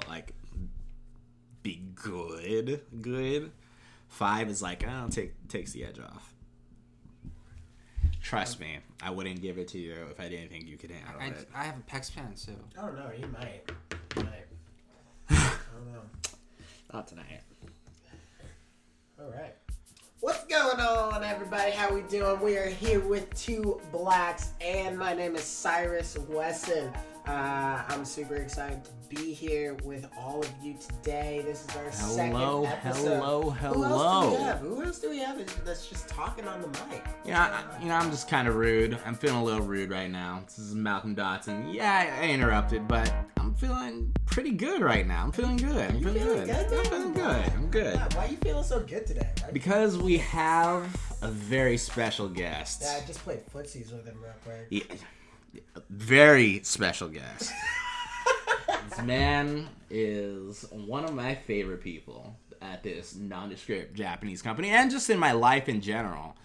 to like be good, good. Five is like, oh, take takes the edge off. Trust me, I wouldn't give it to you if I didn't think you could handle I, it. I have a PEX pen, so. I don't know. You might. You might. I don't know. Not tonight. All right. What's going on, everybody? How we doing? We are here with two blacks, and my name is Cyrus Wesson. Uh, I'm super excited to be here with all of you today. This is our Hello, second episode. hello, Who else do we hello. have? Who else do we have that's just talking on the mic? You know, I, you know, I'm just kind of rude. I'm feeling a little rude right now. This is Malcolm Dotson. Yeah, I, I interrupted, but I'm feeling pretty good right now. I'm feeling good. I'm You feeling feeling good. good, I'm feeling good. I'm good. Yeah, why are you feeling so good today? Right? Because we have a very special guest. yeah, I just played footsies with him real quick. Yeah, very special guest. this man is one of my favorite people at this nondescript Japanese company and just in my life in general.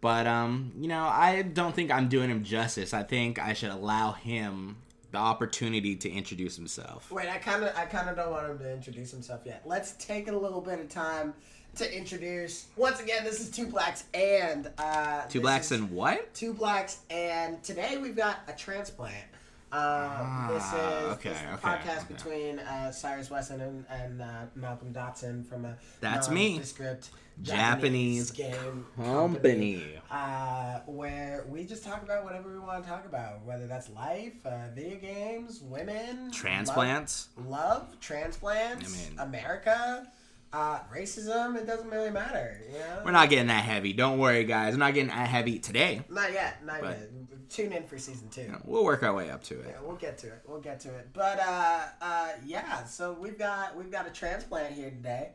But um, you know, I don't think I'm doing him justice. I think I should allow him the opportunity to introduce himself. Wait, I kind of, I kind of don't want him to introduce himself yet. Let's take a little bit of time to introduce. Once again, this is two blacks and uh, Two blacks and what? two blacks, and today we've got a transplant. Uh, this is, Ah, okay, this is a okay, podcast okay. between uh, Cyrus Wesson and, and uh, Malcolm Dotson from a That's me. nondescript Japanese game Company. uh, where we just talk about whatever we want to talk about, whether that's life, uh, video games, women, Transplants. love, love, transplants, I mean- America, uh, racism. It doesn't really matter, you know. We're not getting that heavy. Don't worry, guys. We're not getting that heavy today. Not yet, not But- yet. Tune in for season two. We'll work our way up to Yeah, it. we'll get to it. We'll get to it. But uh, uh, yeah, so we've got we've got a transplant here today.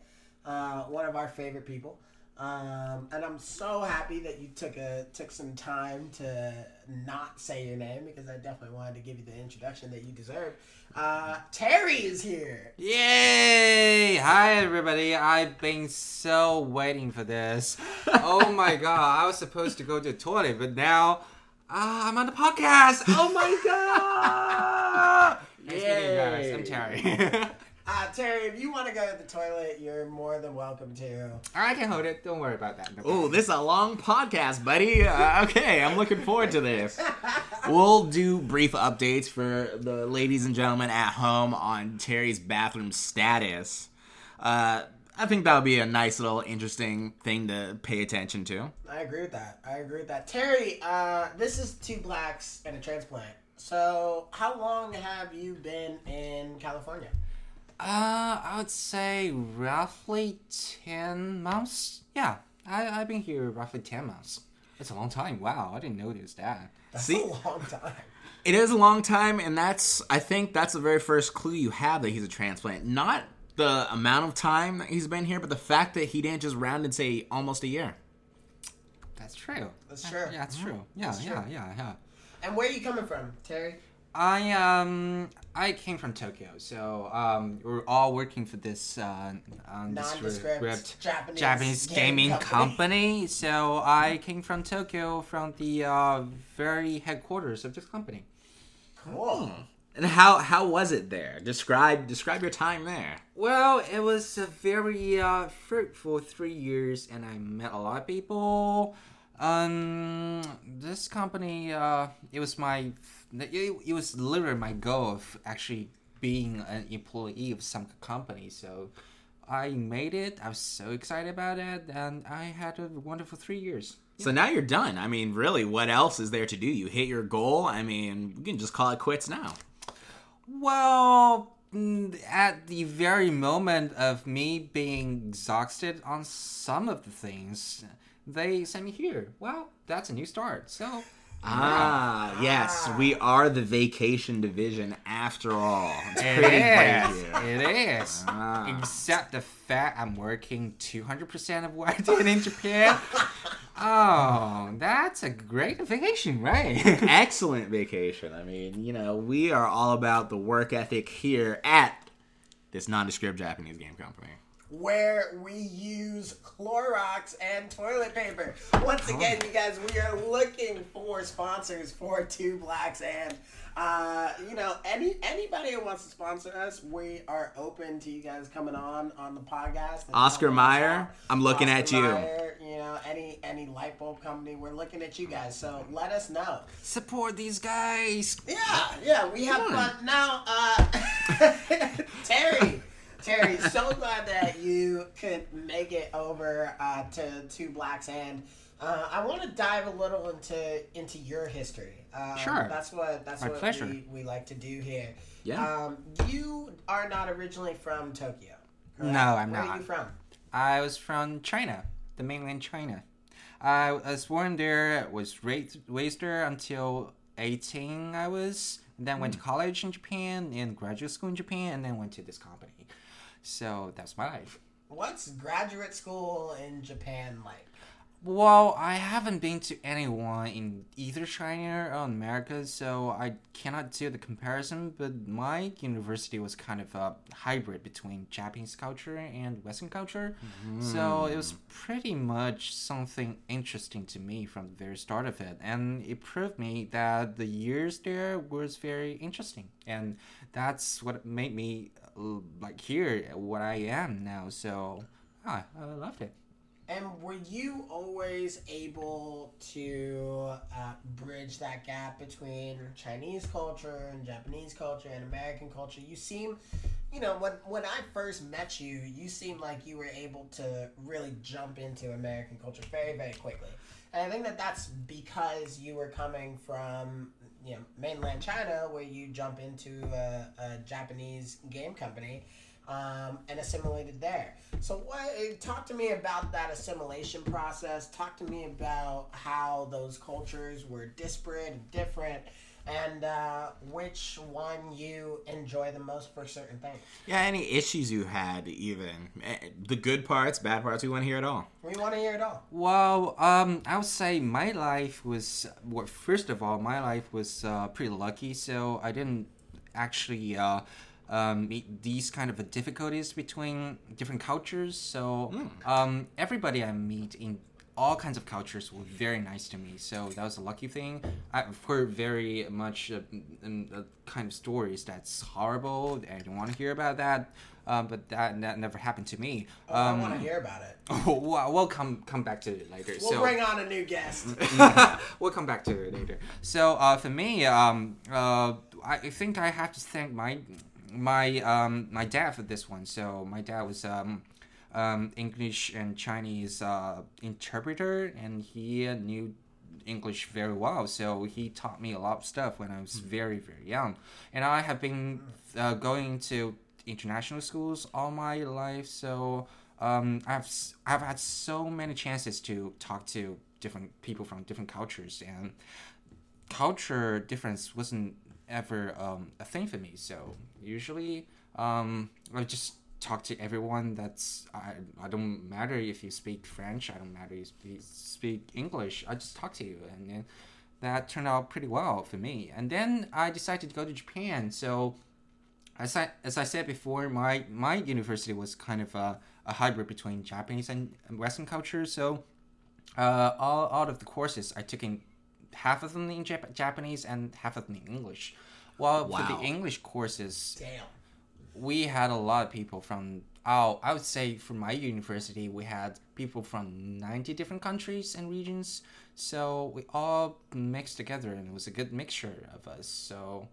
Uh, one of our favorite people. Um, and I'm so happy that you took a took some time to not say your name because I definitely wanted to give you the introduction that you deserve. Uh, Terry is here. Yay! Hi, everybody. I've been so waiting for this. Oh my god, I was supposed to go to the toilet, but now uh, I'm on the podcast. Oh my god! Nice meeting you guys. I'm Terry. Uh, Terry, if you want to go to the toilet, you're more than welcome to. I can hold it. Don't worry about that. No Oh, this is a long podcast, buddy. Uh, okay, I'm looking forward to this. We'll do brief updates for the ladies and gentlemen at home on Terry's bathroom status. Uh, I think that would be a nice little interesting thing to pay attention to. I agree with that. I agree with that. Terry, uh, this is two blacks and a transplant. So, how long have you been in California? Uh, I would say roughly 10 months. Yeah, I, I've been here roughly 10 months. It's a long time. Wow, I didn't notice that. That's See? a long time. It is a long time, and that's I think that's the very first clue you have that he's a transplant. Not the amount of time that he's been here, but the fact that he didn't just round and say almost a year. That's true. That's true. Yeah, that's true. Yeah, That's yeah, yeah, yeah. And where are you coming from, Terry? I um I came from Tokyo, so um we're all working for this uh, Nondescript nondescript Japanese, Japanese game gaming company. company. So I came from Tokyo, from the uh, very headquarters of this company. Cool. And how how was it there? Describe describe your time there. Well, it was a very uh, fruitful three years, and I met a lot of people. Um, this company, uh, it was my, it, it was literally my goal of actually being an employee of some company. So, I made it. I was so excited about it, and I had a wonderful three years. So now you're done. I mean, really, what else is there to do? You hit your goal. I mean, you can just call it quits now. Well, at the very moment of me being exhausted on some of the things, they sent me here. Well, that's a new start. So, Ah, yes, we are the vacation division after all. It's it pretty is. It is. Ah. Except the fact I'm working 200% of what I did in Japan. oh, that's a great vacation, right? Excellent vacation. I mean, you know, we are all about the work ethic here at this nondescript Japanese game company. Where we use Clorox and toilet paper. Once again, you guys, we are looking for sponsors for Two Blacks and uh, you know, any anybody who wants to sponsor us, we are open to you guys coming on on the podcast. Oscar helping us Mayer. I'm looking Oscar at you. Mayer, you know, any any light bulb company, we're looking at you guys. So let us know. Support these guys. Yeah, yeah, we have Come fun now. Uh, Terry, Terry, so glad that you could make it over uh, to Two Blacks and. Uh, I want to dive a little into into your history. Um, Sure. That's what that's My what pleasure. We, we like to do here. Yeah. Um, you are not originally from Tokyo. correct? No, I'm Where are not. you from? I was from China, the mainland China. I was born there, was raised, raised there until 18 I was, then went to college in Japan and graduate school in Japan, and then went to this company. So that's my life. What's graduate school in Japan like? Well, I haven't been to anyone in either China or America, so I cannot do the comparison. But my university was kind of a hybrid between Japanese culture and Western culture, so it was mm-hmm. pretty much something interesting to me from the very start of it, and it proved me that the years there was very interesting, and that's what made me like here what I am now. So ah, I loved it. And were you always able to uh, bridge that gap between Chinese culture and Japanese culture and American culture? You seem, you know, when when I first met you, you seemed like you were able to really jump into American culture very very quickly. And I think that that's because you were coming from you know mainland China, where you jump into a, a Japanese game company um, and assimilated there. So, what? eh, Talk to me about that assimilation process. Talk to me about how those cultures were disparate and different, and uh, which one you enjoy the most for certain things. Yeah, any issues you had, even Eh, the good parts, bad parts, we want to hear it all. We want to hear it all. Well, um, I would say my life was well. First of all, my life was uh, pretty lucky, so I didn't actually uh, um, meet these kind of difficulties between different cultures. So um, everybody I meet in all kinds of cultures were very nice to me. So that was a lucky thing. I've heard very much uh, uh, kind of stories that's horrible. I don't want to hear about that. Um, but that that never happened to me. Oh, I Um, want to hear about it. Oh, well, we'll come come back to it later. We'll so bring on a new guest. we'll come back to it later. So uh, for me, um, uh, I think I have to thank my my um, my dad for this one. So my dad was um, um, English and Chinese uh, interpreter, and he knew English very well. So he taught me a lot of stuff when I was very very young, and I have been uh, going to international schools all my life. So um, I've I've had so many chances to talk to different people from different cultures, and culture difference wasn't ever um, a thing for me. So usually, um, I just talk to everyone. That's I. I don't matter if you speak French. I don't matter if you speak English. I just talk to you, and then that turned out pretty well for me. And then I decided to go to Japan. So as I as I said before, my my university was kind of a, a hybrid between Japanese and Western culture. So uh, all out of the courses I took in half of them in Jap- Japanese and half of them in English. Well, for the English courses, Damn. We had a lot of people from oh i would say from my university we had people from 90 different countries and regions. So we all mixed together and it was a good mixture of us. So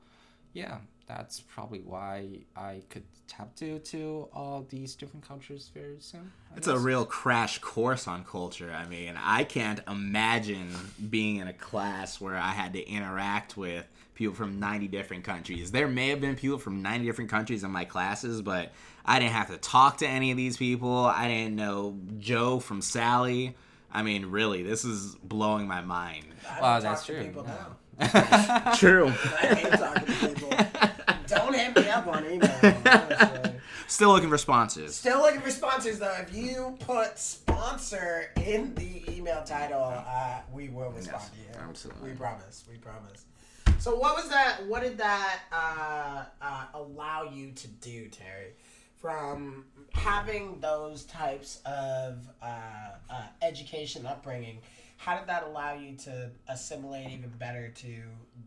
yeah that's probably why i could tap to to all these different cultures very soon I It's a real crash course on culture. I mean, I can't imagine being in a class where I had to interact with people from 90 different countries. There may have been people from 90 different countries in my classes, but I didn't have to talk to any of these people. I didn't know Joe from Sally. I mean, really, this is blowing my mind. Wow, don't that's talk to true. people No. now. True. I hate talking to people. Don't hit me up on email. honestly. Still looking for sponsors. Still looking for sponsors though. If you put sponsor in the email title, uh, we will respond Yes, to you. absolutely. We promise. We promise. So what was that? What did that uh, uh, allow you to do, Terry? from having those types of uh, uh, education upbringing. How did that allow you to assimilate even better to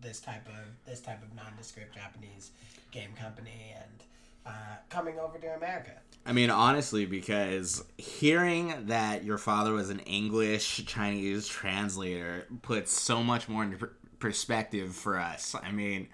this type of this type of nondescript Japanese game company and uh, coming over to America? I mean, honestly, because hearing that your father was an English Chinese translator puts so much more into per- perspective for us. I mean,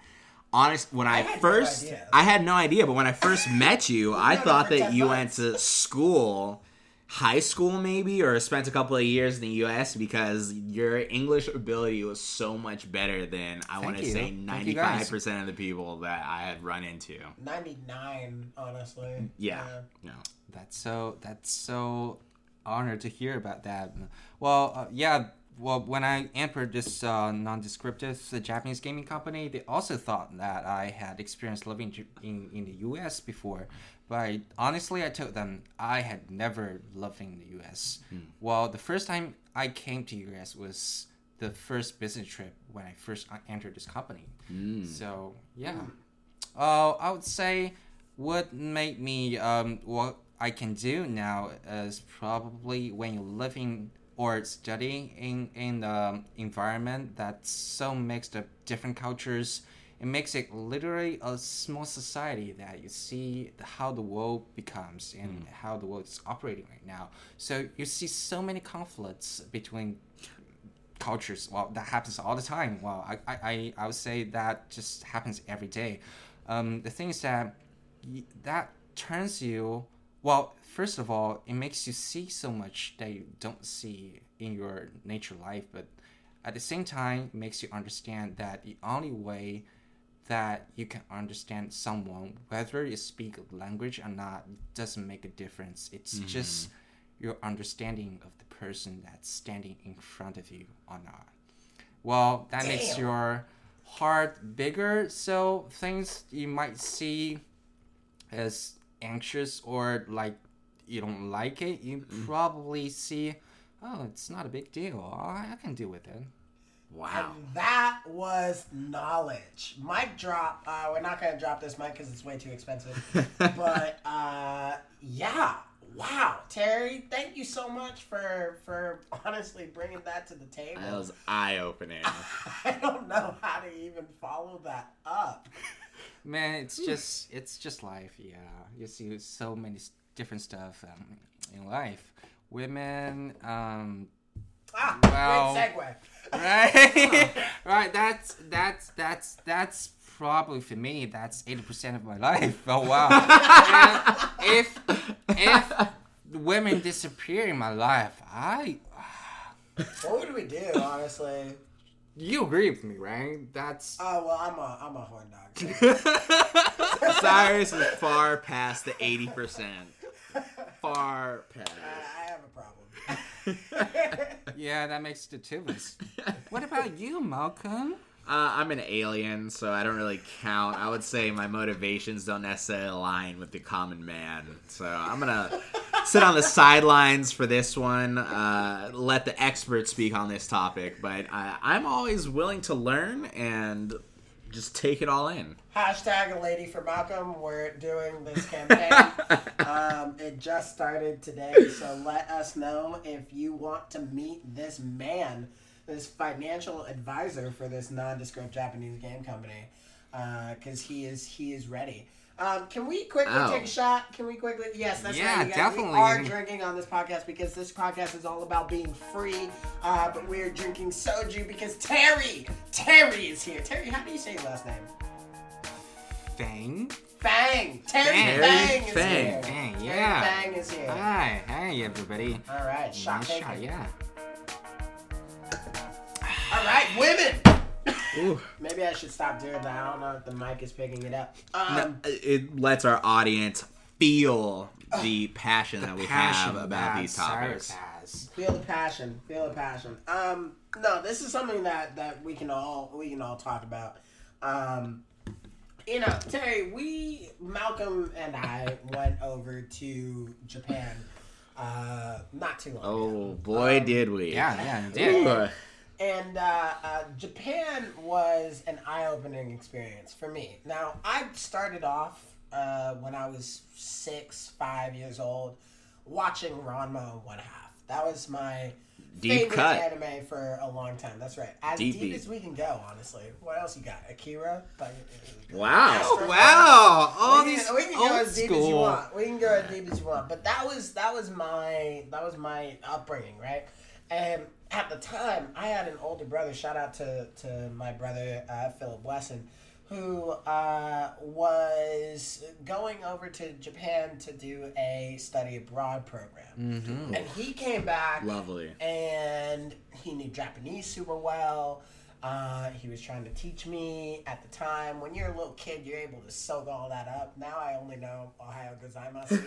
honest, when I, no first, idea. I had no idea, but when I first met you, I thought that you went to school, high school maybe, or spent a couple of years in the U.S. because your English ability was so much better than I want to say 95% of the people that I had run into. Ninety nine, honestly. Yeah, no. That's so. That's so honored to hear about that. Well, uh, yeah. Well, when I entered this uh, non-descriptive uh, Japanese gaming company, they also thought that I had experience living in in the U.S. before. But I, honestly, I told them I had never lived in the U.S. Well, the first time I came to U.S. was the first business trip when I first entered this company. So yeah, uh, I would say what made me um, what I can do now is probably when you're living or studying in in the environment that's so mixed of different cultures. It makes it literally a small society that you see how the world becomes and how the world is operating right now. So you see so many conflicts between cultures. Well, that happens all the time. Well, I, I, I, I would say that just happens every day. Um, the thing is that that turns you. Well, first of all, it makes you see so much that you don't see in your nature life, but at the same time, it makes you understand that the only way that you can understand someone, whether you speak language or not, doesn't make a difference. It's mm-hmm. just your understanding of the person that's standing in front of you or not. Well, that makes your heart bigger, so things you might see as anxious or like you don't like it, you mm. probably see, oh, it's not a big deal. I, I can deal with it. Wow. And that was knowledge. Mic drop. Uh, we're not going to drop this mic because it's way too expensive. but uh, yeah, wow, Terry, thank you so much for for honestly bringing that to the table. That was eye opening. I don't know how to even follow that up. Man, it's just it's just life. Yeah, you see so many different stuff um, in life. Women, um, Ah, Wow. great segue. right, right. That's that's that's that's probably for me. That's eighty percent of my life. Oh wow. if if women disappear in my life, I What would we do, honestly? you agree with me, right? That's Oh well, I'm a I'm a horn dog. Cyrus is far past the 80%. Far past. I, I have a problem. yeah. That makes the two of us. What about you, Malcolm? Uh, I'm an alien, so I don't really count. I would say my motivations don't necessarily align with the common man. So I'm gonna sit on the sidelines for this one. Uh, let the experts speak on this topic, but I, I'm always willing to learn and just take it all in. Hashtag a lady for Malcolm. We're doing this campaign. um, it just started today, so let us know if you want to meet this man, this financial advisor for this nondescript Japanese game company, because he is he is ready. Um, can we quickly Oh. take a shot? Can we quickly? Yes, that's Yeah, right. definitely. We are drinking on this podcast because this podcast is all about being free. Uh, but we're drinking soju because Terry, Terry is here. Terry, how do you say your last name? Fang. Fang! Terry Fang. Fang is Fang. here. Fang, Terry yeah. Fang is here. Hi, hey everybody. All right, shot Nice taken. shot, yeah. All right, women. Ooh. Maybe I should stop doing that. I don't know if the mic is picking it up. Um, No, it lets our audience feel the passion that we have about these topics. has. Feel the passion. Feel the passion. Um, no, this is something that that we can all we can all talk about. Um, you know, Terry, we Malcolm and I went over to Japan. Uh, not too long. Oh ago. boy, Um, did we! Yeah, yeah, you did. Ooh. And uh, uh, Japan was an eye-opening experience for me. Now, I started off uh, when I was six, five years old, watching Ranma One Half. That was my Deep favorite cut. anime for a long time. That's right. As Deep, deep, deep. as we can go, honestly. What else you got? Akira. But, Wow. Astro Wow, all we these can, we can old go as deep as you want. We can go as deep as you want. But that was that was my that was my upbringing, right? And at the time, I had an older brother. Shout out to to my brother uh, Philip Wesson, who uh, was going over to Japan to do a study abroad program, Mm-hmm. and he came back Lovely. and he knew Japanese super well. Uh, he was trying to teach me at the time. When you're a little kid, you're able to soak all that up. Now I only know Ohayo gozaimasu and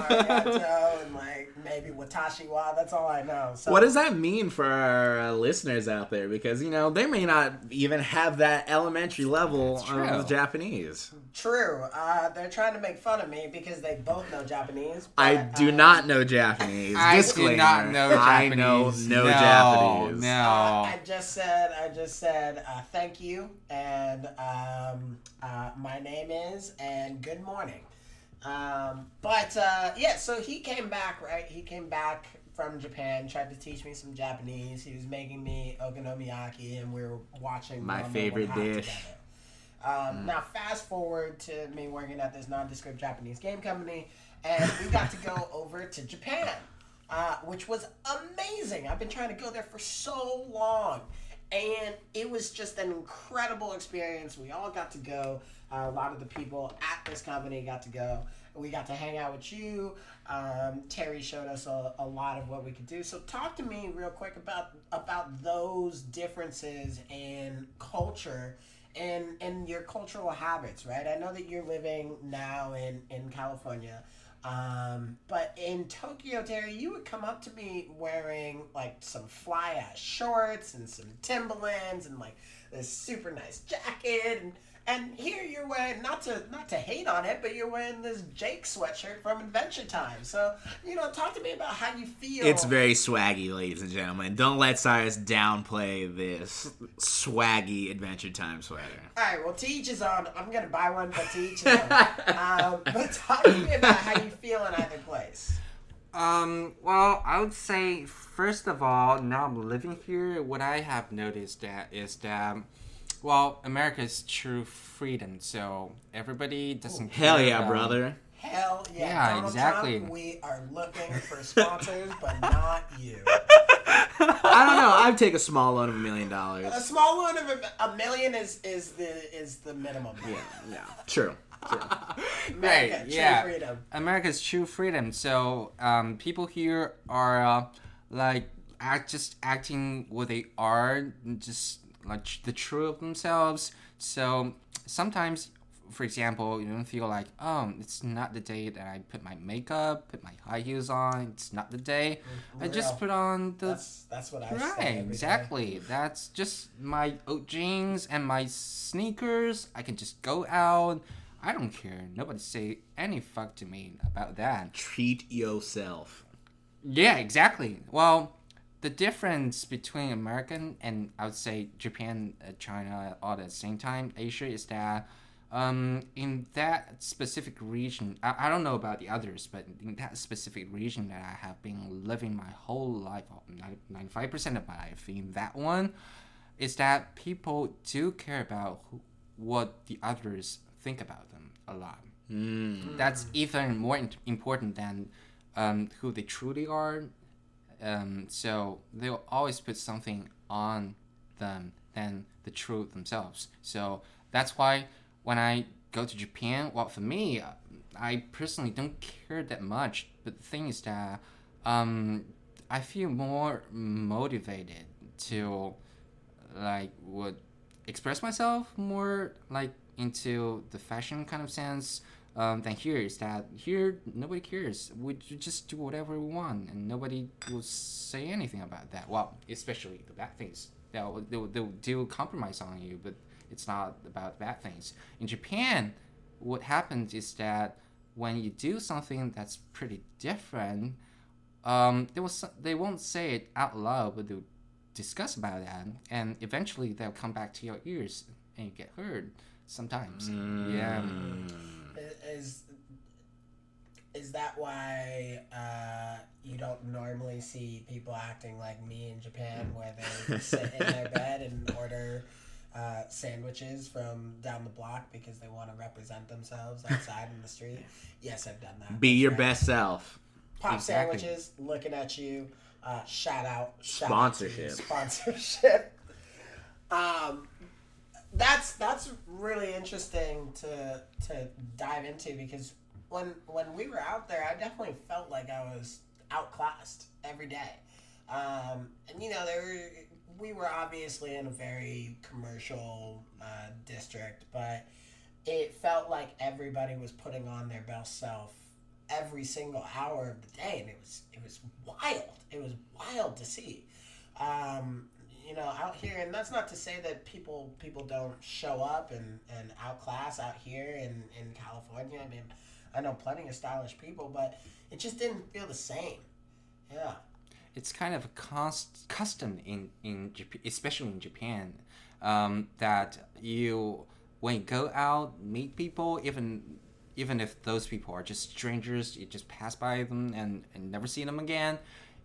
arigato and like maybe watashi wa. That's all I know. So What does that mean for our uh, listeners out there? Because you know they may not even have that elementary level That's true. of Japanese. true? Uh, they're trying to make fun of me because they both know Japanese. I do uh, not know Japanese. I Disclaimer. do not know I Japanese. know no, no Japanese. No. Uh, I just said, I just said, uh, thank you, and um, uh, my name is, and good morning. Um, but uh, yeah, so he came back, right? He came back from Japan, tried to teach me some Japanese. He was making me okonomiyaki, and we were watching My Mama favorite dish. together. Um, Now, fast forward to me working at this nondescript Japanese game company, and we got to go over to Japan, uh, which was amazing. I've been trying to go there for so long, and it was just an incredible experience. We all got to go. Uh, a lot of the people at this company got to go. We got to hang out with you. Um, Terry showed us a, a lot of what we could do. So, talk to me real quick about about those differences in culture and and your cultural habits, right? I know that you're living now in in California, um, but in Tokyo, Terry, you would come up to me wearing like some fly ass shorts and some Timberlands and like this super nice jacket and. And here you're wearing not to not to hate on it, but you're wearing this Jake sweatshirt from Adventure Time. So you know, talk to me about how you feel. It's very swaggy, ladies and gentlemen. Don't let Cyrus downplay this swaggy Adventure Time sweater. All right, well, teach is on. I'm gonna buy one, but to each his own. um, but talk to me about how you feel in either place. Um, well, I would say first of all, now I'm living here. What I have noticed that is that, well, America's true freedom. So everybody doesn't. Hell care yeah, about- brother. Hell yeah, Yeah, Donald exactly. Trump, we are looking for sponsors, but not you. I don't know. I'd take a small loan of a million dollars. A small loan of a, a million is is the is the minimum. Yeah, yeah. True. True. America, Right, true yeah. freedom. America's true freedom. So um, people here are uh, like act just acting what they are, just like the true of themselves. So sometimes, for example, you don't feel like, oh, it's not the day that I put my makeup, put my high heels on. It's not the day. I just put on the That's that's what I say. Right, every day. exactly. That's just my oat jeans and my sneakers. I can just go out. I don't care. Nobody say any fuck to me about that. Treat yourself. Yeah, exactly. Well, the difference between American and I would say Japan, uh, China, all at the same time, Asia is that um, in that specific region, I, I don't know about the others, but in that specific region that I have been living my whole life, ninety five percent of my life in that one, is that people do care about who, what the others think about them a lot. Mm. That's even more in- important than um, who they truly are. Um, so they'll always put something on them than the truth themselves. So that's why when I go to Japan, well, for me, I personally don't care that much. But the thing is that um, I feel more motivated to like would express myself more like into the fashion kind of sense um, than here is that here nobody cares we just do whatever we want and nobody will say anything about that well especially the bad things they'll, they'll, they'll do compromise on you but it's not about bad things in japan what happens is that when you do something that's pretty different um, they will they won't say it out loud, but they'll discuss about that, and eventually they'll come back to your ears and you get heard. sometimes. Yeah. Is is that why uh, you don't normally see people acting like me in Japan, where they sit in their bed and order uh, sandwiches from down the block because they want to represent themselves outside in the street? Yes, I've done that. Be your right. best self. Pop Exactly. sandwiches, looking at you. Uh, shout out, shout Sponsorship. out sponsorship. um, that's that's really interesting to to dive into because when when we were out there, I definitely felt like I was outclassed every day. Um, and you know, there we were obviously in a very commercial uh, district, but it felt like everybody was putting on their best self every single hour of the day, and it was it was wild. It was wild to see. Um, you know, out here, and that's not to say that people people don't show up and, and outclass out here in, in California. I mean, I know plenty of stylish people, but it just didn't feel the same. Yeah. it's kind of a const- custom in in Japan, especially in Japan, um, that you when you go out meet people, even even if those people are just strangers, you just pass by them and, and never see them again,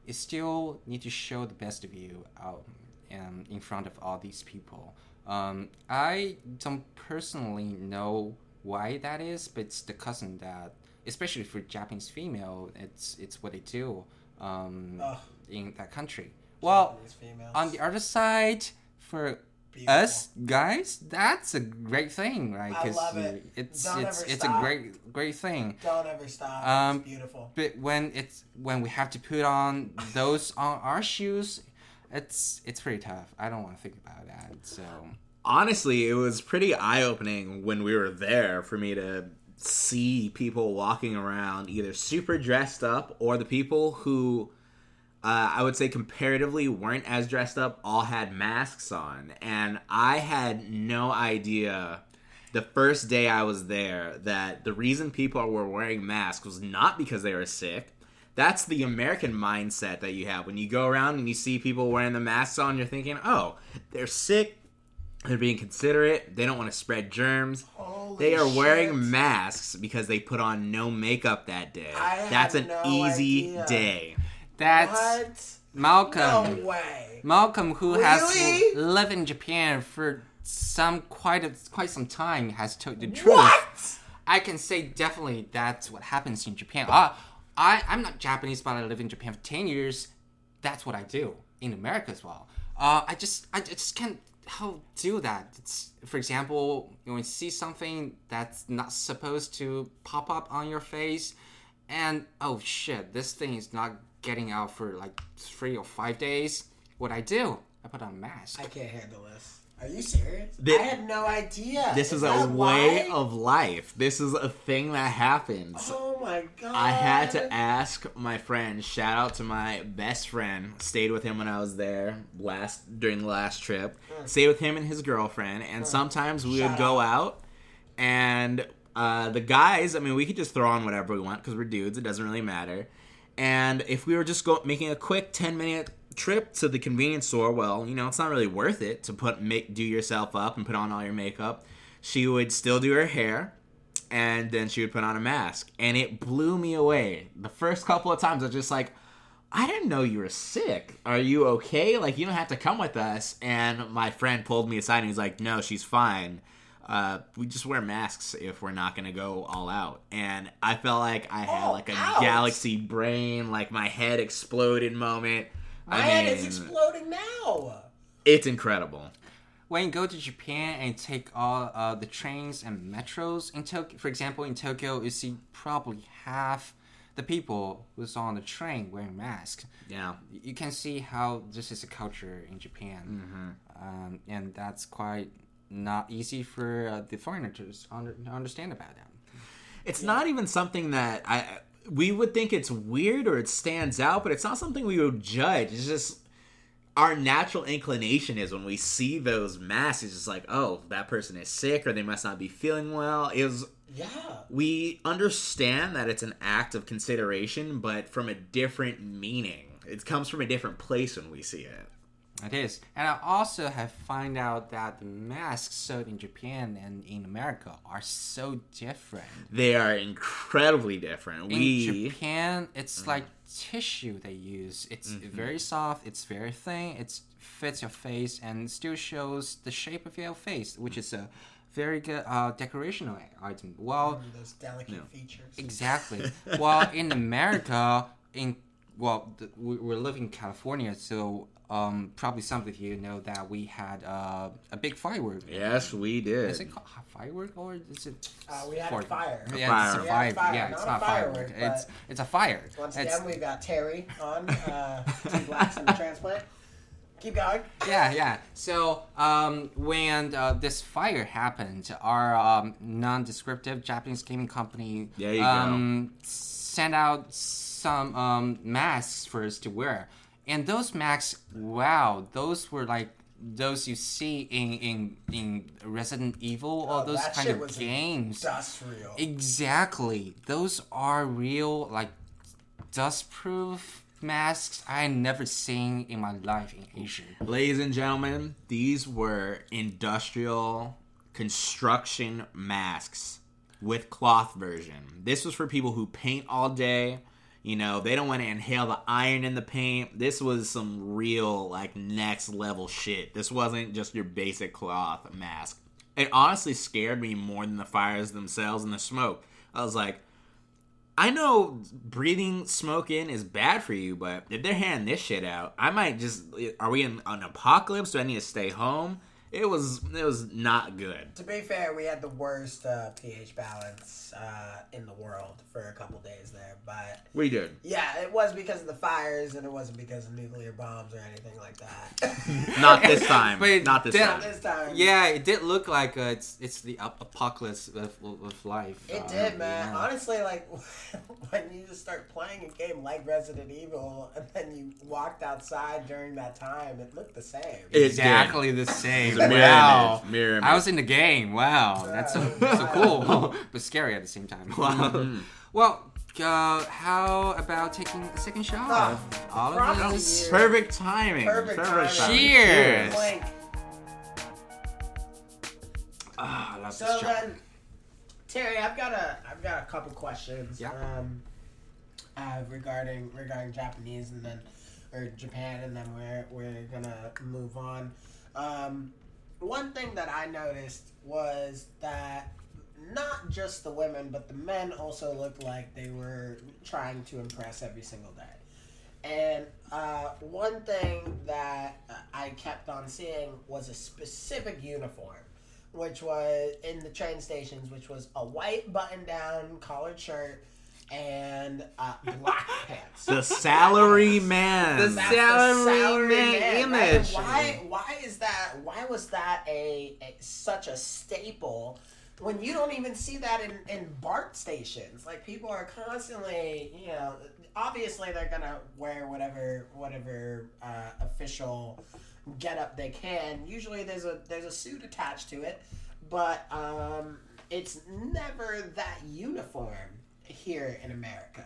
you still need to show the best of you out um, in front of all these people. Um, I don't personally know why that is, but it's the custom that, especially for Japanese female, it's it's what they do um, in that country. Well, on the other side, for Beautiful. us guys, that's a great thing, right? Love it. It's Don't it's it's stop. a great great thing. Don't ever stop. Um, it's beautiful. But when it's when we have to put on those on our shoes, it's it's pretty tough. I don't want to think about that. So honestly, it was pretty eye opening when we were there for me to see people walking around either super dressed up or the people who uh, I would say comparatively weren't as dressed up all had masks on. And I had no idea the first day I was there that the reason people were wearing masks was not because they were sick. That's the American mindset that you have when you go around and you see people wearing the masks on. You're thinking, "Oh, they're sick. They're being considerate. They don't want to spread germs. Holy they are shit. wearing masks because they put on no makeup that day. I had That's an no easy idea. day. that's what? Malcolm. No way. Malcolm, who Really? has lived in Japan for some quite a, quite some time, has told the truth. What? I can say definitely that's what happens in Japan. Uh, I I'm not Japanese, but I live in Japan for ten years. That's what I do in America as well. Uh, I just I just can't how do that. It's for example, when you see something that's not supposed to pop up on your face, and oh shit, this thing is not getting out for like three or five days. What I do, I put on a mask. I can't handle this. Are you serious? I had no idea. This is, a way of life. This is a thing that happens. Oh my god. I had to ask my friend. Shout out to my best friend. Stayed with him when I was there last during the last trip. Stayed with him and his girlfriend, and sometimes we Shout would go out, and uh, the guys. I mean, we could just throw on whatever we want because we're dudes. It doesn't really matter. And if we were just go making a quick ten minute trip to the convenience store, well, you know, it's not really worth it to put make do yourself up and put on all your makeup. She would still do her hair and then she would put on a mask. And it blew me away. The first couple of times i was just like i didn't know you were sick. Are you okay? Like you don't have to come with us. And my friend pulled me aside and he's like no she's fine. Uh, we just wear masks if we're not gonna go all out. And i felt like i had All like a out? galaxy brain like my head exploded moment My I head is mean, exploding now. it's incredible when you go to Japan and take all uh, the trains and metros in Tokyo, for example, in Tokyo, you see probably half the people who's on the train wearing masks. yeah You can see how this is a culture in Japan, um, and that's quite not easy for uh, the foreigners to under- understand about that. It's not even something that I we would think it's weird or it stands out, but it's not something we would judge. It's just our natural inclination is when we see those masks, it's just like, oh, that person is sick or they must not be feeling well. Is Yeah. we understand that it's an act of consideration, but from a different meaning. It comes from a different place when we see it. It is, and I also have find out that the masks sold in Japan and in America are so different. They are incredibly different. In we Japan, it's mm-hmm. like tissue they use. It's mm-hmm. very soft. It's very thin. It fits your face and still shows the shape of your face, which is a very good uh, decorational item. Well, mm, Those delicate features. Exactly. well, in America, in well, th- we, we live in California, so um, probably some of you know that we had uh, a big firework. yes, we did. Is it called a firework or is it? Uh, we had a fire. Yeah, it's a Fire. We had a fire. fire, Yeah, not it's a not firework, firework. It's it's a fire. Once It's- again, we've got Terry on uh, Two Blacks in the Transplant. Keep going. yeah, yeah. So um, when uh, this fire happened, our um, non-descriptive Japanese gaming company There you go. um, sent out some um, masks for us to wear, and those masks, wow, those were like those you see in in in Resident Evil or Oh, those that kind shit of was games. Industrial. Exactly. Those are real, like, dust proof masks I never seen in my life in Asia. Ladies and gentlemen, these were industrial construction masks with cloth version. This was for people who paint all day. You know, they don't want to inhale the iron in the paint. This was some real, like, next level shit. This wasn't just your basic cloth mask. It honestly scared me more than the fires themselves and the smoke. I was like, I know breathing smoke in is bad for you, but if they're handing this shit out, I might just. Are we in an apocalypse? Do I need to stay home? It was. It was not good. To be fair, we had the worst uh, pH balance uh, in the world for a couple days there, but We did. yeah, it was because of the fires, and it wasn't because of nuclear bombs or anything like that. Not this time. But not this that- time. this time. Yeah, it did look like uh, it's it's the ap- apocalypse of, of life. It uh, did, man. yeah. Honestly, like when you just start playing a game like Resident Evil, and then you walked outside during that time, it looked the same. Exactly the same. It's mirror wow. image, mirror I was in the game. Wow, that's so, so cool, but scary at the same time. Wow. Mm-hmm. Well, uh, how about taking a second shot of all of this? you. Perfect timing. Perfect timing. Cheers. Clink. Ah, I love So this shot. then, Terry, I've got a I've got a couple questions. Yeah. Um, uh, regarding regarding Japanese and then or Japan and then we're we're gonna move on. Um, one thing that I noticed was that not just the women but the men also looked like they were trying to impress every single day. And uh, one thing that I kept on seeing was a specific uniform, which was in the train stations, which was a white button-down collared shirt and uh, black pants. The salary man. The That's salary man And image. Why? Why is that? Why was that a, a such a staple? When you don't even see that in, in BART stations, like people are constantly, you know, obviously they're gonna wear whatever whatever uh, official getup they can. Usually there's a there's a suit attached to it, but um, it's never that uniform here in America.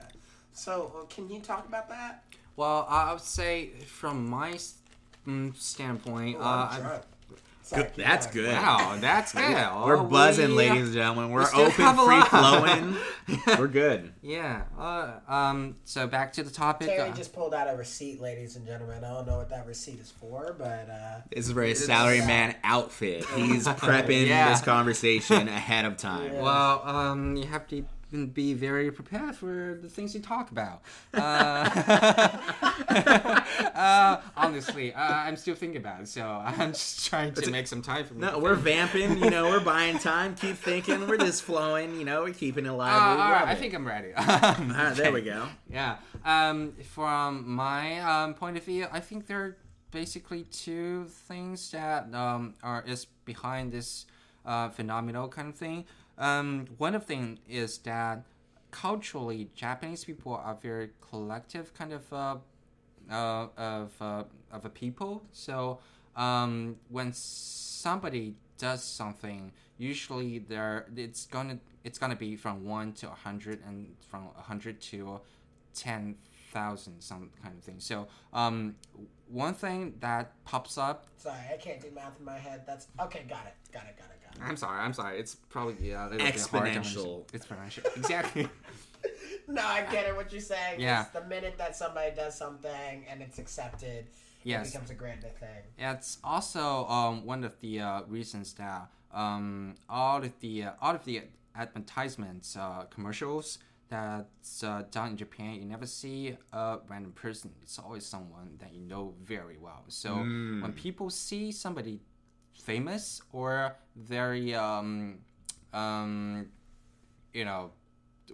So uh, can you talk about that? Well, I would say from my mm, standpoint, Oh, uh, I'm I- drunk. Sorry, Good- that's going. good. wow, that's good. We're buzzing, we- ladies and gentlemen. We're still open, free lot. flowing. We're good. Yeah. Uh, um. So back to the topic. Terry uh, just pulled out a receipt, ladies and gentlemen. I don't know what that receipt is for, but uh, This is for his It's- salary man outfit. He's prepping Yeah. this conversation ahead of time. Yeah. Well, um, you have to be very prepared for the things you talk about. Uh, uh, honestly, uh, I'm still thinking about it, so I'm just trying to make some time for me. No, we're vamping. You know, we're buying time. Keep thinking. We're just flowing. You know, we're keeping it Uh, live. all right, I think I'm ready. All right, there we go. Yeah. Um, from my um, point of view, I think there are basically two things that um, are is behind this uh, phenomenal kind of thing. Um, one of them is that culturally, Japanese people are very collective kind of uh, uh, of uh, of a people. So um, when somebody does something, usually there it's gonna it's gonna be from one to hundred and from hundred to ten thousand, some kind of thing. So um, one thing that pops up. Sorry, I can't do math in my head. That's okay. Got it. Got it. Got it. Got it. I'm sorry. I'm sorry. It's probably yeah. a little bit Exponential. understand. Exponential. Exactly. No, I get it. What you're saying. Yeah. Is the minute that somebody does something and it's accepted, Yes. it becomes a grander thing. Yeah, It's also um, one of the uh, reasons that um, all of the uh, all of the advertisements uh, commercials that's uh, done in Japan, you never see a random person. It's always someone that you know very well. So when people see somebody famous or very um, um, you know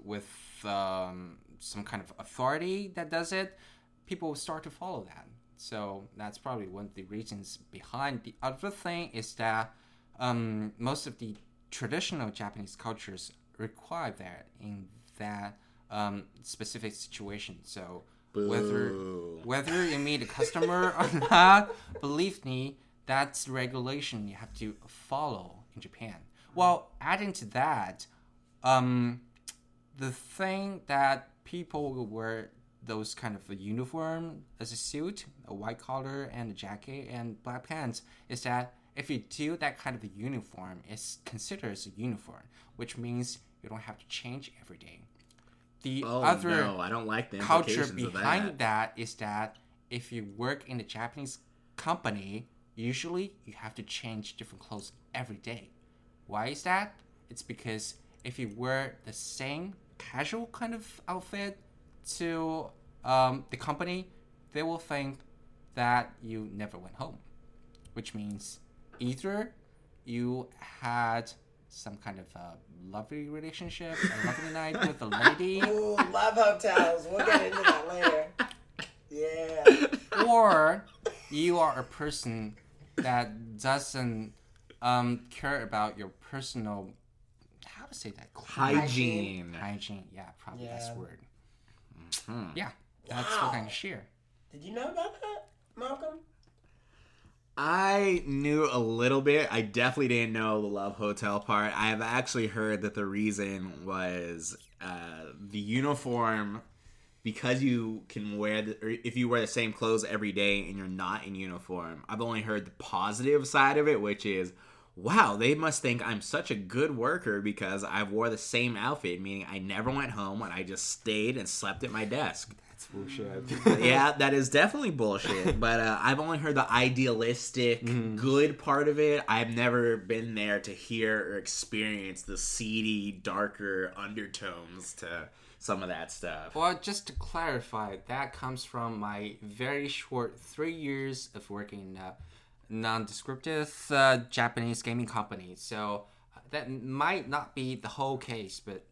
with um, some kind of authority that does it, people start to follow that. So that's probably one of the reasons behind. The other thing is that um, most of the traditional Japanese cultures require that in that um, specific situation. So whether Boo. whether you meet a customer or not, believe me, that's regulation you have to follow in Japan. Well, adding to that, um, the thing that people will wear those kind of a uniform as a suit, a white collar and a jacket and black pants, is that if you do that kind of a uniform, it's considered as a uniform, which means you don't have to change every day. The Oh other no, I don't like the culture behind that. that is that if you work in a Japanese company, usually you have to change different clothes every day. Why is that? It's because if you wear the same casual kind of outfit to um, the company, they will think that you never went home, which means either you had some kind of a lovely relationship, a lovely night with a lady, Ooh, love hotels. We'll get into that later. Yeah. or you are a person that doesn't um, care about your personal how to say that Hygiene. hygiene yeah probably that's Yeah. the word Hmm. yeah that's what kind of sheer. Did you know about that, Malcolm? I knew a little bit. I definitely didn't know the Love Hotel part. I have actually heard that the reason was uh, the uniform, because you can wear the, if you wear the same clothes every day and you're not in uniform. I've only heard the positive side of it, which is, wow, they must think I'm such a good worker because I wore the same outfit, meaning I never went home and I just stayed and slept at my desk that's bullshit yeah, that is definitely bullshit. But uh, I've only heard the idealistic, good part of it. I've never been there to hear or experience the seedy, darker undertones to some of that stuff. well just to clarify that comes from my very short three years of working in a non-descriptive uh, japanese gaming company so uh, that might not be the whole case but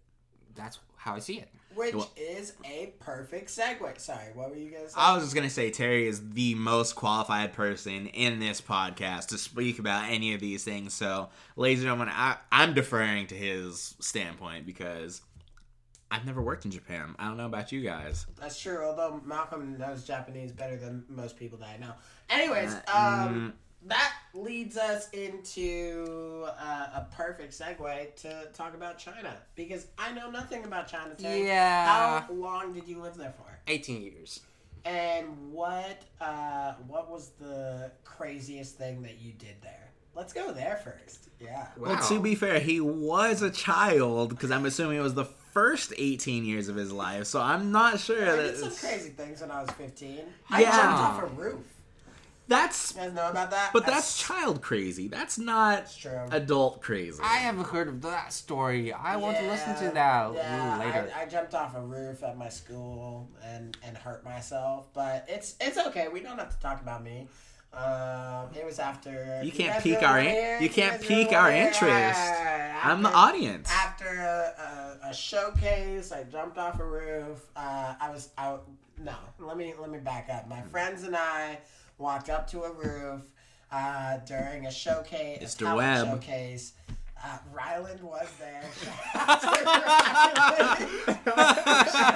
that's how i see it Which Well- is a perfect segue. Sorry, what were you say? I was just gonna say Terry is the most qualified person in this podcast to speak about any of these things. So, ladies and gentlemen, I, I'm deferring to his standpoint because I've never worked in Japan. I don't know about you guys. That's true. Although Malcolm knows Japanese better than most people that I know. Anyways, Uh, um, that leads us into uh, a perfect segue to talk about China because I know nothing about China. Terry. Yeah. How long did you live there for? 18 years And what uh, what was the craziest thing that you did there? Let's go there first. Yeah. Well, to be fair, he was a child because I'm assuming it was the first 18 years of his life. So I'm not sure I that did some it's- crazy things when I was 15. I jumped off a roof. That's You guys know about that? but that's child crazy. That's not true. adult crazy. I haven't heard of that story. I want to listen to that a yeah, later. I, I jumped off a roof at my school and and hurt myself, but it's it's okay. We don't have to talk about me. Um, it was after. You can't guys pique really our in- hear? you can't guys pique really our wanna interest. Alright, I'm the after- audience. After a, a, a showcase, I jumped off a roof. Uh, I was out. No, let me let me back up. My friends and I walked up to a roof uh, during a showcase. a Mr. talent Webb. Showcase. Uh, Ryland was there. shout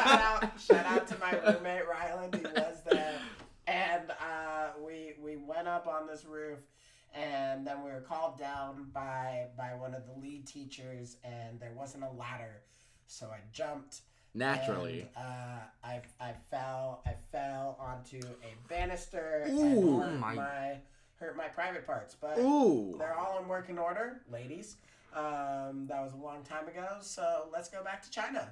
out, shout out to my roommate Ryland. He was there, and uh, we we went up on this roof, and then we were called down by by one of the lead teachers, and there wasn't a ladder, so I jumped. Naturally. And, uh, I I fell I fell onto a banister Ooh. and hurt My- my. hurt my private parts, but Ooh. they're all in working order, ladies. Um, that was a long time ago, so let's go back to China.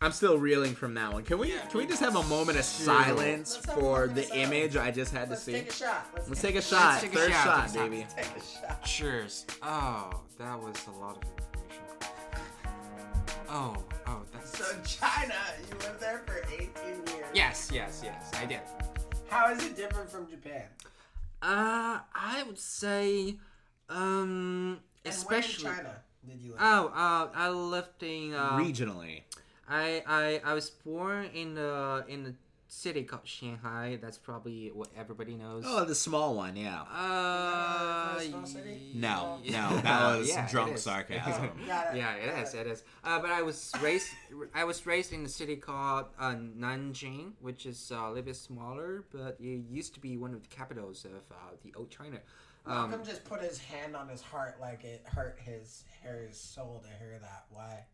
I'm still reeling from that one. Can we can we just have a moment of silence Let's for the of silence. image I just had to see? Let's see? take a shot. Let's, Let's take, take a shot. take a Third shot. shot, Let's baby. take a shot. Cheers. Oh, that was a lot of information. Oh, oh, that's. So China, you lived there for 18 years. Yes, yes, yes, I did. How is it different from Japan? Uh, I would say, um, And especially. where in China did you live? Oh, uh, I lived in. Uh, Regionally. I, I I was born in the in the city called Shanghai. That's probably what everybody knows. Oh, the small one, yeah. Uh, Small city? No, no, that was Yeah, drunk is. sarcasm. Got. Yeah, it got is. It is. Uh, but I was raised. I was raised in a city called uh, Nanjing, which is uh, a little bit smaller, but it used to be one of the capitals of uh, the old China. Um, Malcolm just put his hand on his heart like it hurt his his soul to hear that. Why?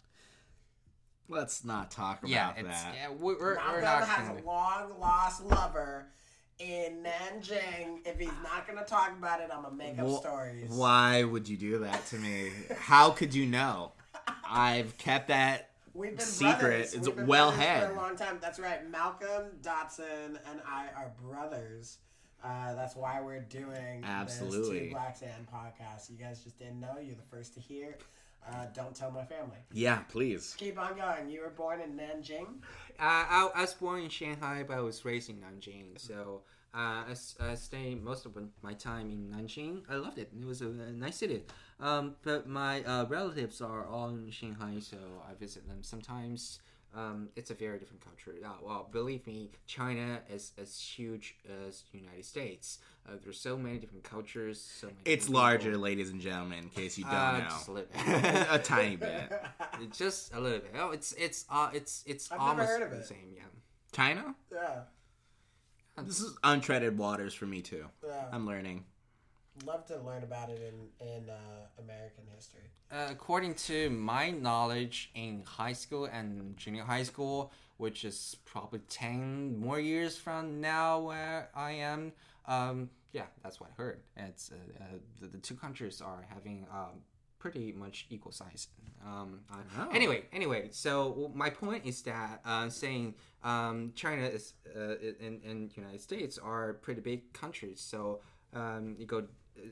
Let's not talk about yeah, it's that. yeah. We're, we're, Malcolm we're not has gonna. a long lost lover in Nanjing. If he's not gonna talk about it, I'm gonna make up Wh- stories. Why would you do that to me? How could you know? I've kept that. We've been Secret. brothers. It's We've been well brothers had. for a long time. That's right. Malcolm Dotson and I are brothers. Uh, that's why we're doing this Two Blacks and podcast. You guys just didn't know. You're the first to hear. Uh, don't tell my family. Yeah, please. Keep on going. You were born in Nanjing. Uh, I, I was born in Shanghai, but I was raised in Nanjing. So uh, I, s- I stayed most of my time in Nanjing. I loved it. It was a, a nice city. Um, but my uh, relatives are all in Shanghai, so I visit them sometimes. Um, it's a very different culture. Uh, well, believe me, China is as huge as the United States. Uh, there's so many different cultures. So many It's larger, people. ladies and gentlemen, in case you don't Uh, know. just a little bit. a tiny bit. It's just a little bit. Oh, it's it's uh it's it's I've never almost heard of the same. Yeah. China? yeah. This is untreaded waters for me too. Yeah. I'm learning. Love to learn about it in in uh, American history. Uh, according to my knowledge in high school and junior high school, which is probably 10 more years from now where I am, um, yeah, that's what I heard. It's uh, uh, the, the two countries are having um, pretty much equal size. Um, Oh. Anyway, anyway, so my point is that uh, saying um, China is uh, and, and United States are pretty big countries. So um, you go,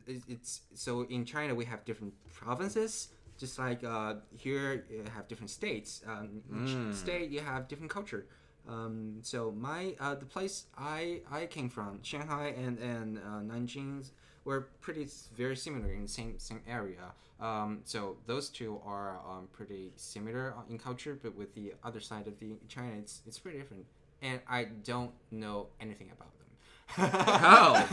it's so in China we have different provinces. Just like uh, here, you have different states. Um, each state you have different culture. Um, so my uh, the place I I came from, Shanghai and and uh, Nanjing, were pretty very similar in the same same area. Um, so those two are um, pretty similar in culture, but with the other side of the China, it's it's pretty different. And I don't know anything about. Oh.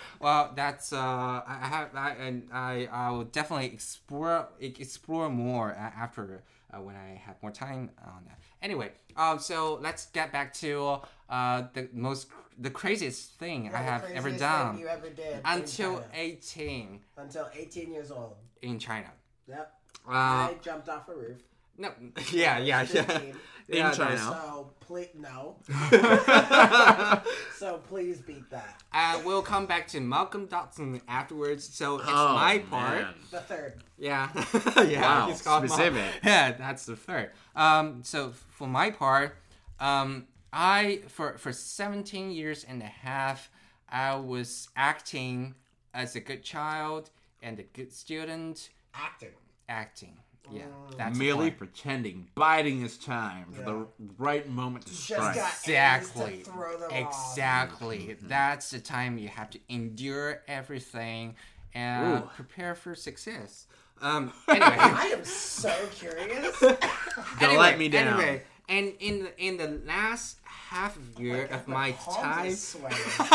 well, that's uh, I I have I and I I will definitely explore explore more after uh, when I have more time on that. Anyway, um, so let's get back to uh the most the craziest thing I The have ever done thing you ever did until eighteen until 18 years old. in China. Yep. Uh, I jumped off a roof. no, yeah, yeah, yeah. 15. In Yeah, China. So please no. so please beat that. Uh, we'll come back to Malcolm Dotson afterwards. So it's Oh, my part. man. The third. Yeah. yeah. Wow, he's called Mal- specific. Yeah, that's the third. Um, so for my part, um, I for for 17 years and a half, I was acting as a good child and a good student, Acting. acting. Yeah, that's the Merely point. pretending, biding his time for the right moment to Just strike. got Exactly. To throw them off. Exactly. That's the time you have to endure everything and Ooh. prepare for success. Um, anyway. I am so curious. Don't let me down. Anyway, and in the, in the last half year of my palms are time, sweating. uh,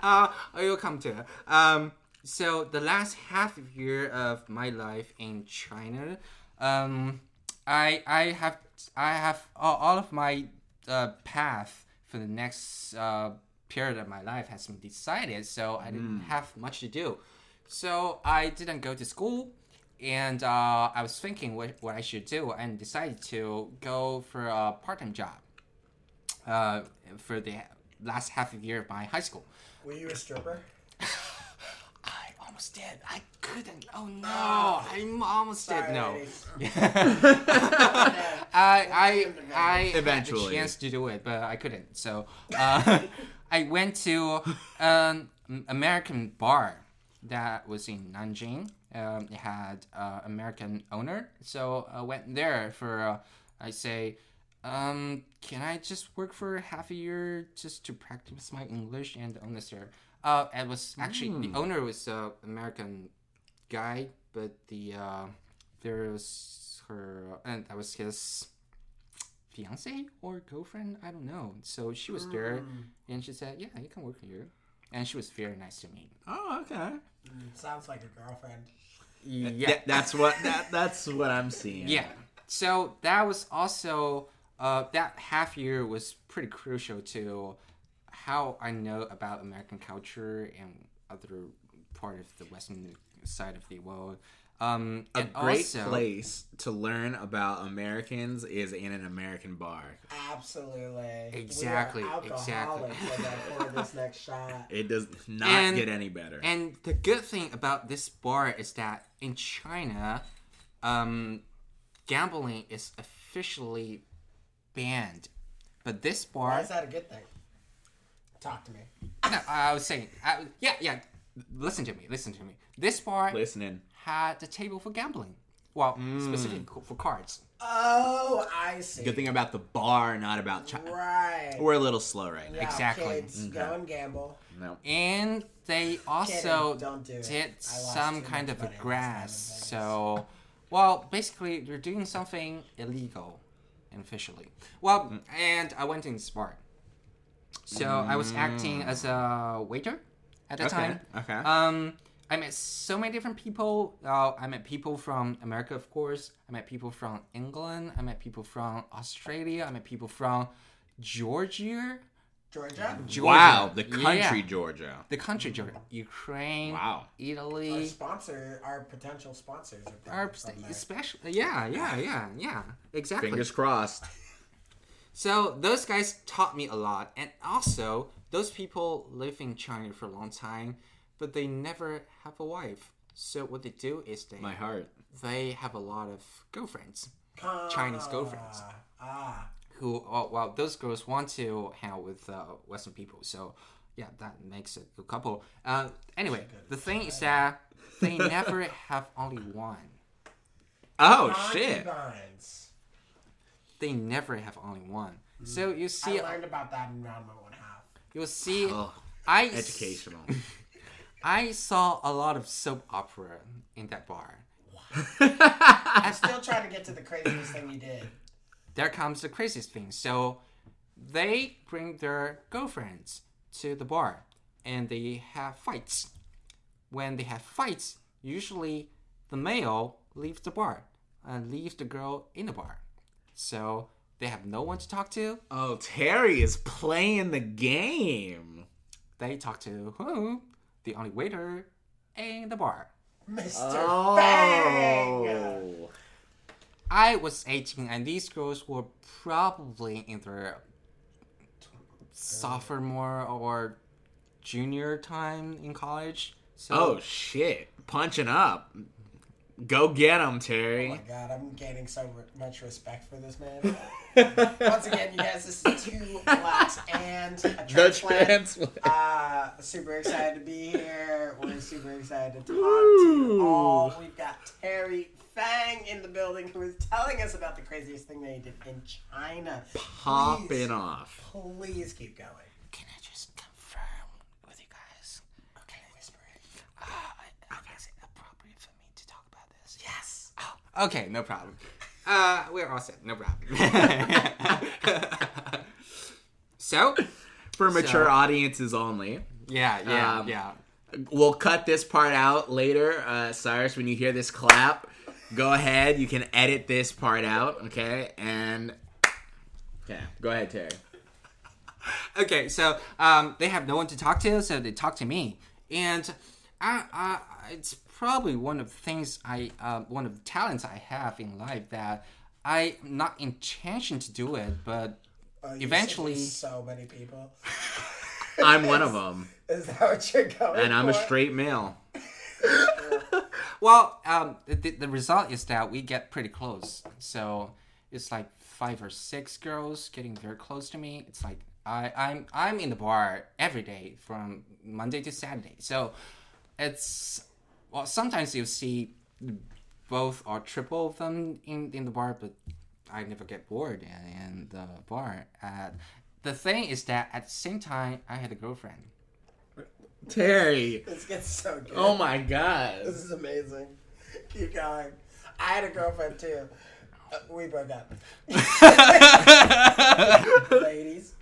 I will come to it. Um, so the last half year of my life in China, um, I I have I have all, all of my uh, path for the next uh, period of my life has been decided. So I didn't have much to do. So I didn't go to school, and uh, I was thinking what, what I should do, and decided to go for a part-time job uh, for the last half of year of my high school. Were you a stripper? I almost did. I couldn't. Oh no! I'm almost did. Sorry, No. ladies. I I I had Eventually. the chance to do it, but I couldn't. So uh, I went to an American bar that was in Nanjing. Um, it had uh, American owner, so I went there for. Uh, I say, um, can I just work for half a year just to practice my English? And the owner said, uh, it was actually the owner was a American guy, but the uh, there was her and that was his fiance or girlfriend. I don't know. So she was there, and she said, "Yeah, you can work here," and she was very nice to me. Oh, okay. Sounds like a girlfriend. Yeah, Th- that's what that that's what I'm seeing. yeah. So that was also uh, that half year was pretty crucial to how I know about American culture and other part of the Western side of the world. Um, A great also, place to learn about Americans is in an American bar. Absolutely. Exactly, We are exactly. alcoholics when I pour this next shot. It does not And- get any better. And the good thing about this bar is that in China, um, gambling is officially banned. But this Why bar, is that a good thing? Talk to me. no, I was saying, I, yeah, yeah. Listen to me, listen to me. This bar Listening. had the table for gambling. Well, Mm. specifically for cards. Oh, I see. Good thing about the bar, not about China. Right. We're a little slow right now. Yeah, Exactly. Kids, go and gamble. No. And they also Kidding, don't do it. did lost some too kind much of a money last time in grass. Vegas. So, well, basically, they're doing something illegal, officially. Well, and I went in this bar. So I was acting as a waiter at the Okay. time. Okay. Um, I met so many different people. Uh, I met people from America, of course. I met people from England. I met people from Australia. I met people from Georgia. Georgia? Georgia. wow, the country Yeah. Georgia. The country Georgia. Ukraine. Wow. Our Italy. sponsor, our potential sponsors are probably Our from especially, yeah, yeah, yeah, yeah, exactly. Fingers crossed. So those guys taught me a lot, and also those people live in China for a long time, but they never have a wife. So what they do is they My heart. they have a lot of girlfriends, Chinese girlfriends. Ah, Ah, who oh, well those girls want to hang out with uh, Western people. So yeah, that makes it a couple. Uh, anyway, the thing is that they never have only one. Oh shit. concubines. They never have only one. So mm. you see, I learned about that in round one half. you'll see. Oh, I educational. I saw a lot of soap opera in that bar. I'm still trying to get to the craziest thing you did. There comes the craziest thing. So they bring their girlfriends to the bar and they have fights. When they have fights, usually the male leaves the bar and leaves the girl in the bar. So they have no one to talk to. oh, Terry is playing the game. They talk to who? The only waiter in the bar. Mr. Oh. Bang! Oh. I was 18 and these girls were probably in their sophomore or junior time in college. So Oh shit. Punching up. Go get him, Terry. Oh my god, I'm gaining so much respect for this man. Once again, you guys, this is two blacks and a transplant. transplant. Uh, super excited to be here. We're super excited to talk to you all. We've got Terry Fang in the building who is telling us about the craziest thing that he did in China. Popping Please, off. please keep going. can I just confirm with you guys? Okay, whisper it. Uh, I- is it appropriate for me to talk about this? Yes. Oh, okay, no problem. Uh, we're all set. No problem. so, For mature So- audiences only. yeah, yeah, Um, yeah. We'll cut this part out later. Uh, Cyrus, when you hear this clap, go ahead. You can edit this part out, okay? And. Okay, go ahead, Terry. okay, so um, they have no one to talk to, so they talk to me, and I, I, it's probably one of the things I, uh, one of the talents I have in life that I not intention to do it, but Oh, Eventually- so many people. I'm one of them, Is that what you're going and I'm a straight male. well, um, the, the result is that we get pretty close. So it's like five or six girls getting very close to me. It's like I, I'm I'm in the bar every day from Monday to Saturday. So it's well sometimes you see both or triple of them in, in the bar, but I never get bored in, in the bar. Uh, the thing is that at the same time I had a girlfriend. Terry. This gets so good. Oh my god. This is amazing. Keep going. I had a girlfriend too. Uh, we broke up. Ladies.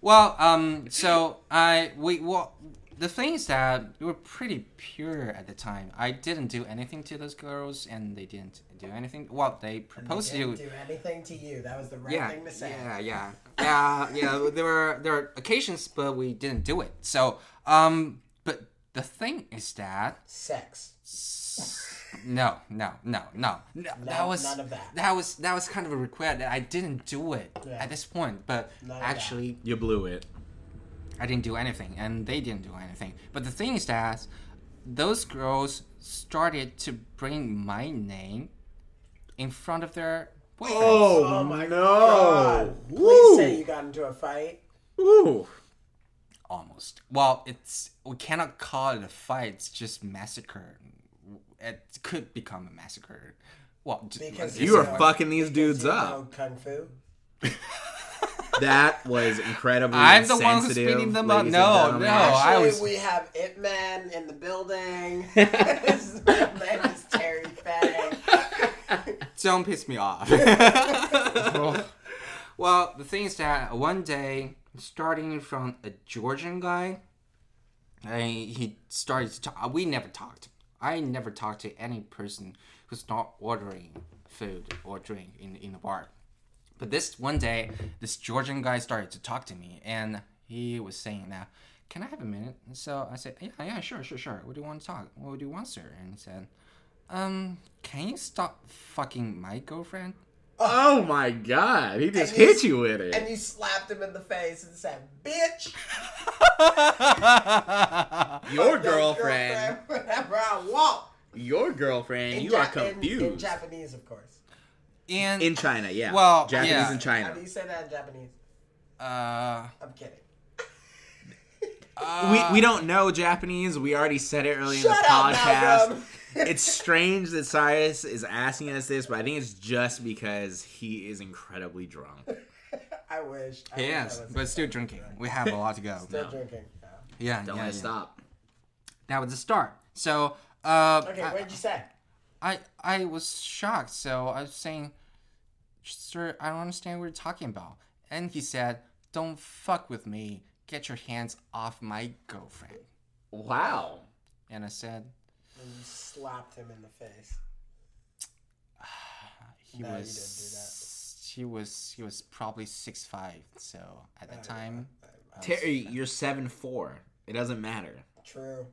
Well, um, so I we well, the thing is that we were pretty pure at the time. I didn't do anything to those girls, and they didn't do anything. Well, they They proposed didn't to. do anything to you. That was the right Yeah, thing to say. yeah, yeah, yeah, yeah. There were there were occasions, but we didn't do it. So, um, but the thing is that Sex. no, no, no, no, no. That was none of that. That was that was kind of a regret that I didn't do it Yeah. at this point. But None actually, You blew it. I didn't do anything, and they didn't do anything. But the thing is that those girls started to bring my name in front of their boyfriends. Oh, oh my no. god. Please Woo. say you got into a fight. Ooh. Almost. Well, it's we cannot call it a fight. It's just massacre. It could become a massacre. Well, Because You are fucking these dudes you up. know Kung fu. That was incredibly I'm the one who's insensitive, beating them up. ladies No, and gentlemen. no. I Actually, was- we have It Man in the building. His name is Terry Fang. don't piss me off. well, the thing is that one day, starting from a Georgian guy, I, he started to talk. We never talked. I never talked to any person who's not ordering food or drink in in the bar. But this one day, this Georgian guy started to talk to me, and he was saying that, "Can I have a minute?" And so I said, "Yeah, yeah, sure, sure, sure. What do you want to talk? What do you want, sir?" And he said, "Um, can you stop fucking my girlfriend?" Oh my god. He just And hit you with it. And you slapped him in the face and said, "Bitch, Your your girlfriend. whenever I want." Your girlfriend. In You are Ja- in- confused. In, Japanese, of course. And In China, yeah. Well, Japanese yeah. in How do you say that in Japanese? uh, I'm kidding. we, we don't know Japanese. We already said it earlier in Shut the podcast. It's strange that Cyrus is asking us this, but I think it's just because he is incredibly drunk. I wish. I he wish I is, was but still drinking. We have a lot to go. Still No. drinking. Yeah. Yeah, Don't yeah, let yeah. stop. That was the start. So, uh, Okay, what did you say? I I was shocked. So I was saying, "Sir, I don't understand what you're talking about." And he said, "Don't fuck with me. Get your hands off my girlfriend." Wow. And I said, And you slapped him in the face. "He No, you was." didn't do that. He was he was probably six five. So at that time, Terry, you're seven four. It doesn't matter. True.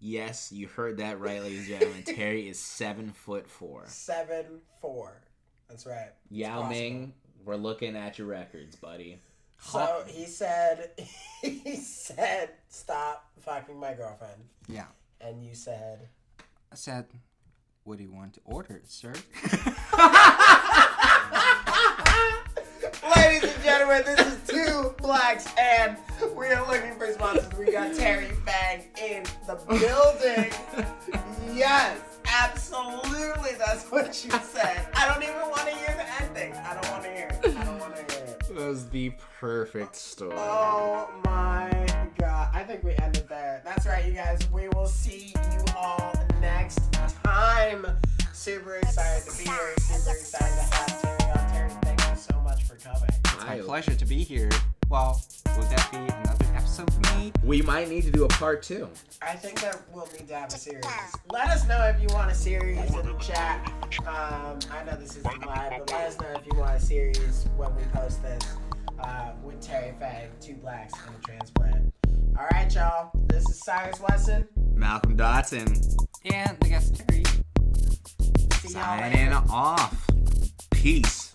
Yes, you heard that right, ladies and gentlemen. Terry is seven foot four. Seven four. That's right. It's Yao possible. Ming, we're looking at your records, buddy. So he said, he said, stop fucking my girlfriend, yeah. and you said, I said, "What do you want to order, sir?" Ladies and gentlemen, this is two blacks, and we are looking for sponsors. We got Terry Fang in the building. Yes, absolutely. That's what you said. I don't even want to hear the ending. I don't want to hear it. I don't want to hear it. That was the perfect story. Oh my god. I think we ended there. That's right, you guys. We will see you all next time. Super excited to be here. Super excited to have Terry on. Terry, thank you so much for coming. My pleasure to be here. Well, will that be another episode for me? We might need to do a part two. I think that we'll need to have a series. Let us know if you want a series in the chat. Um, I know this isn't live, but let us know if you want a series when we post this uh, with Terry Fang, two blacks and a transplant. All right, y'all. This is Cyrus Wesson. Malcolm Dotson And the guest Terry. See y'all signing off. Peace.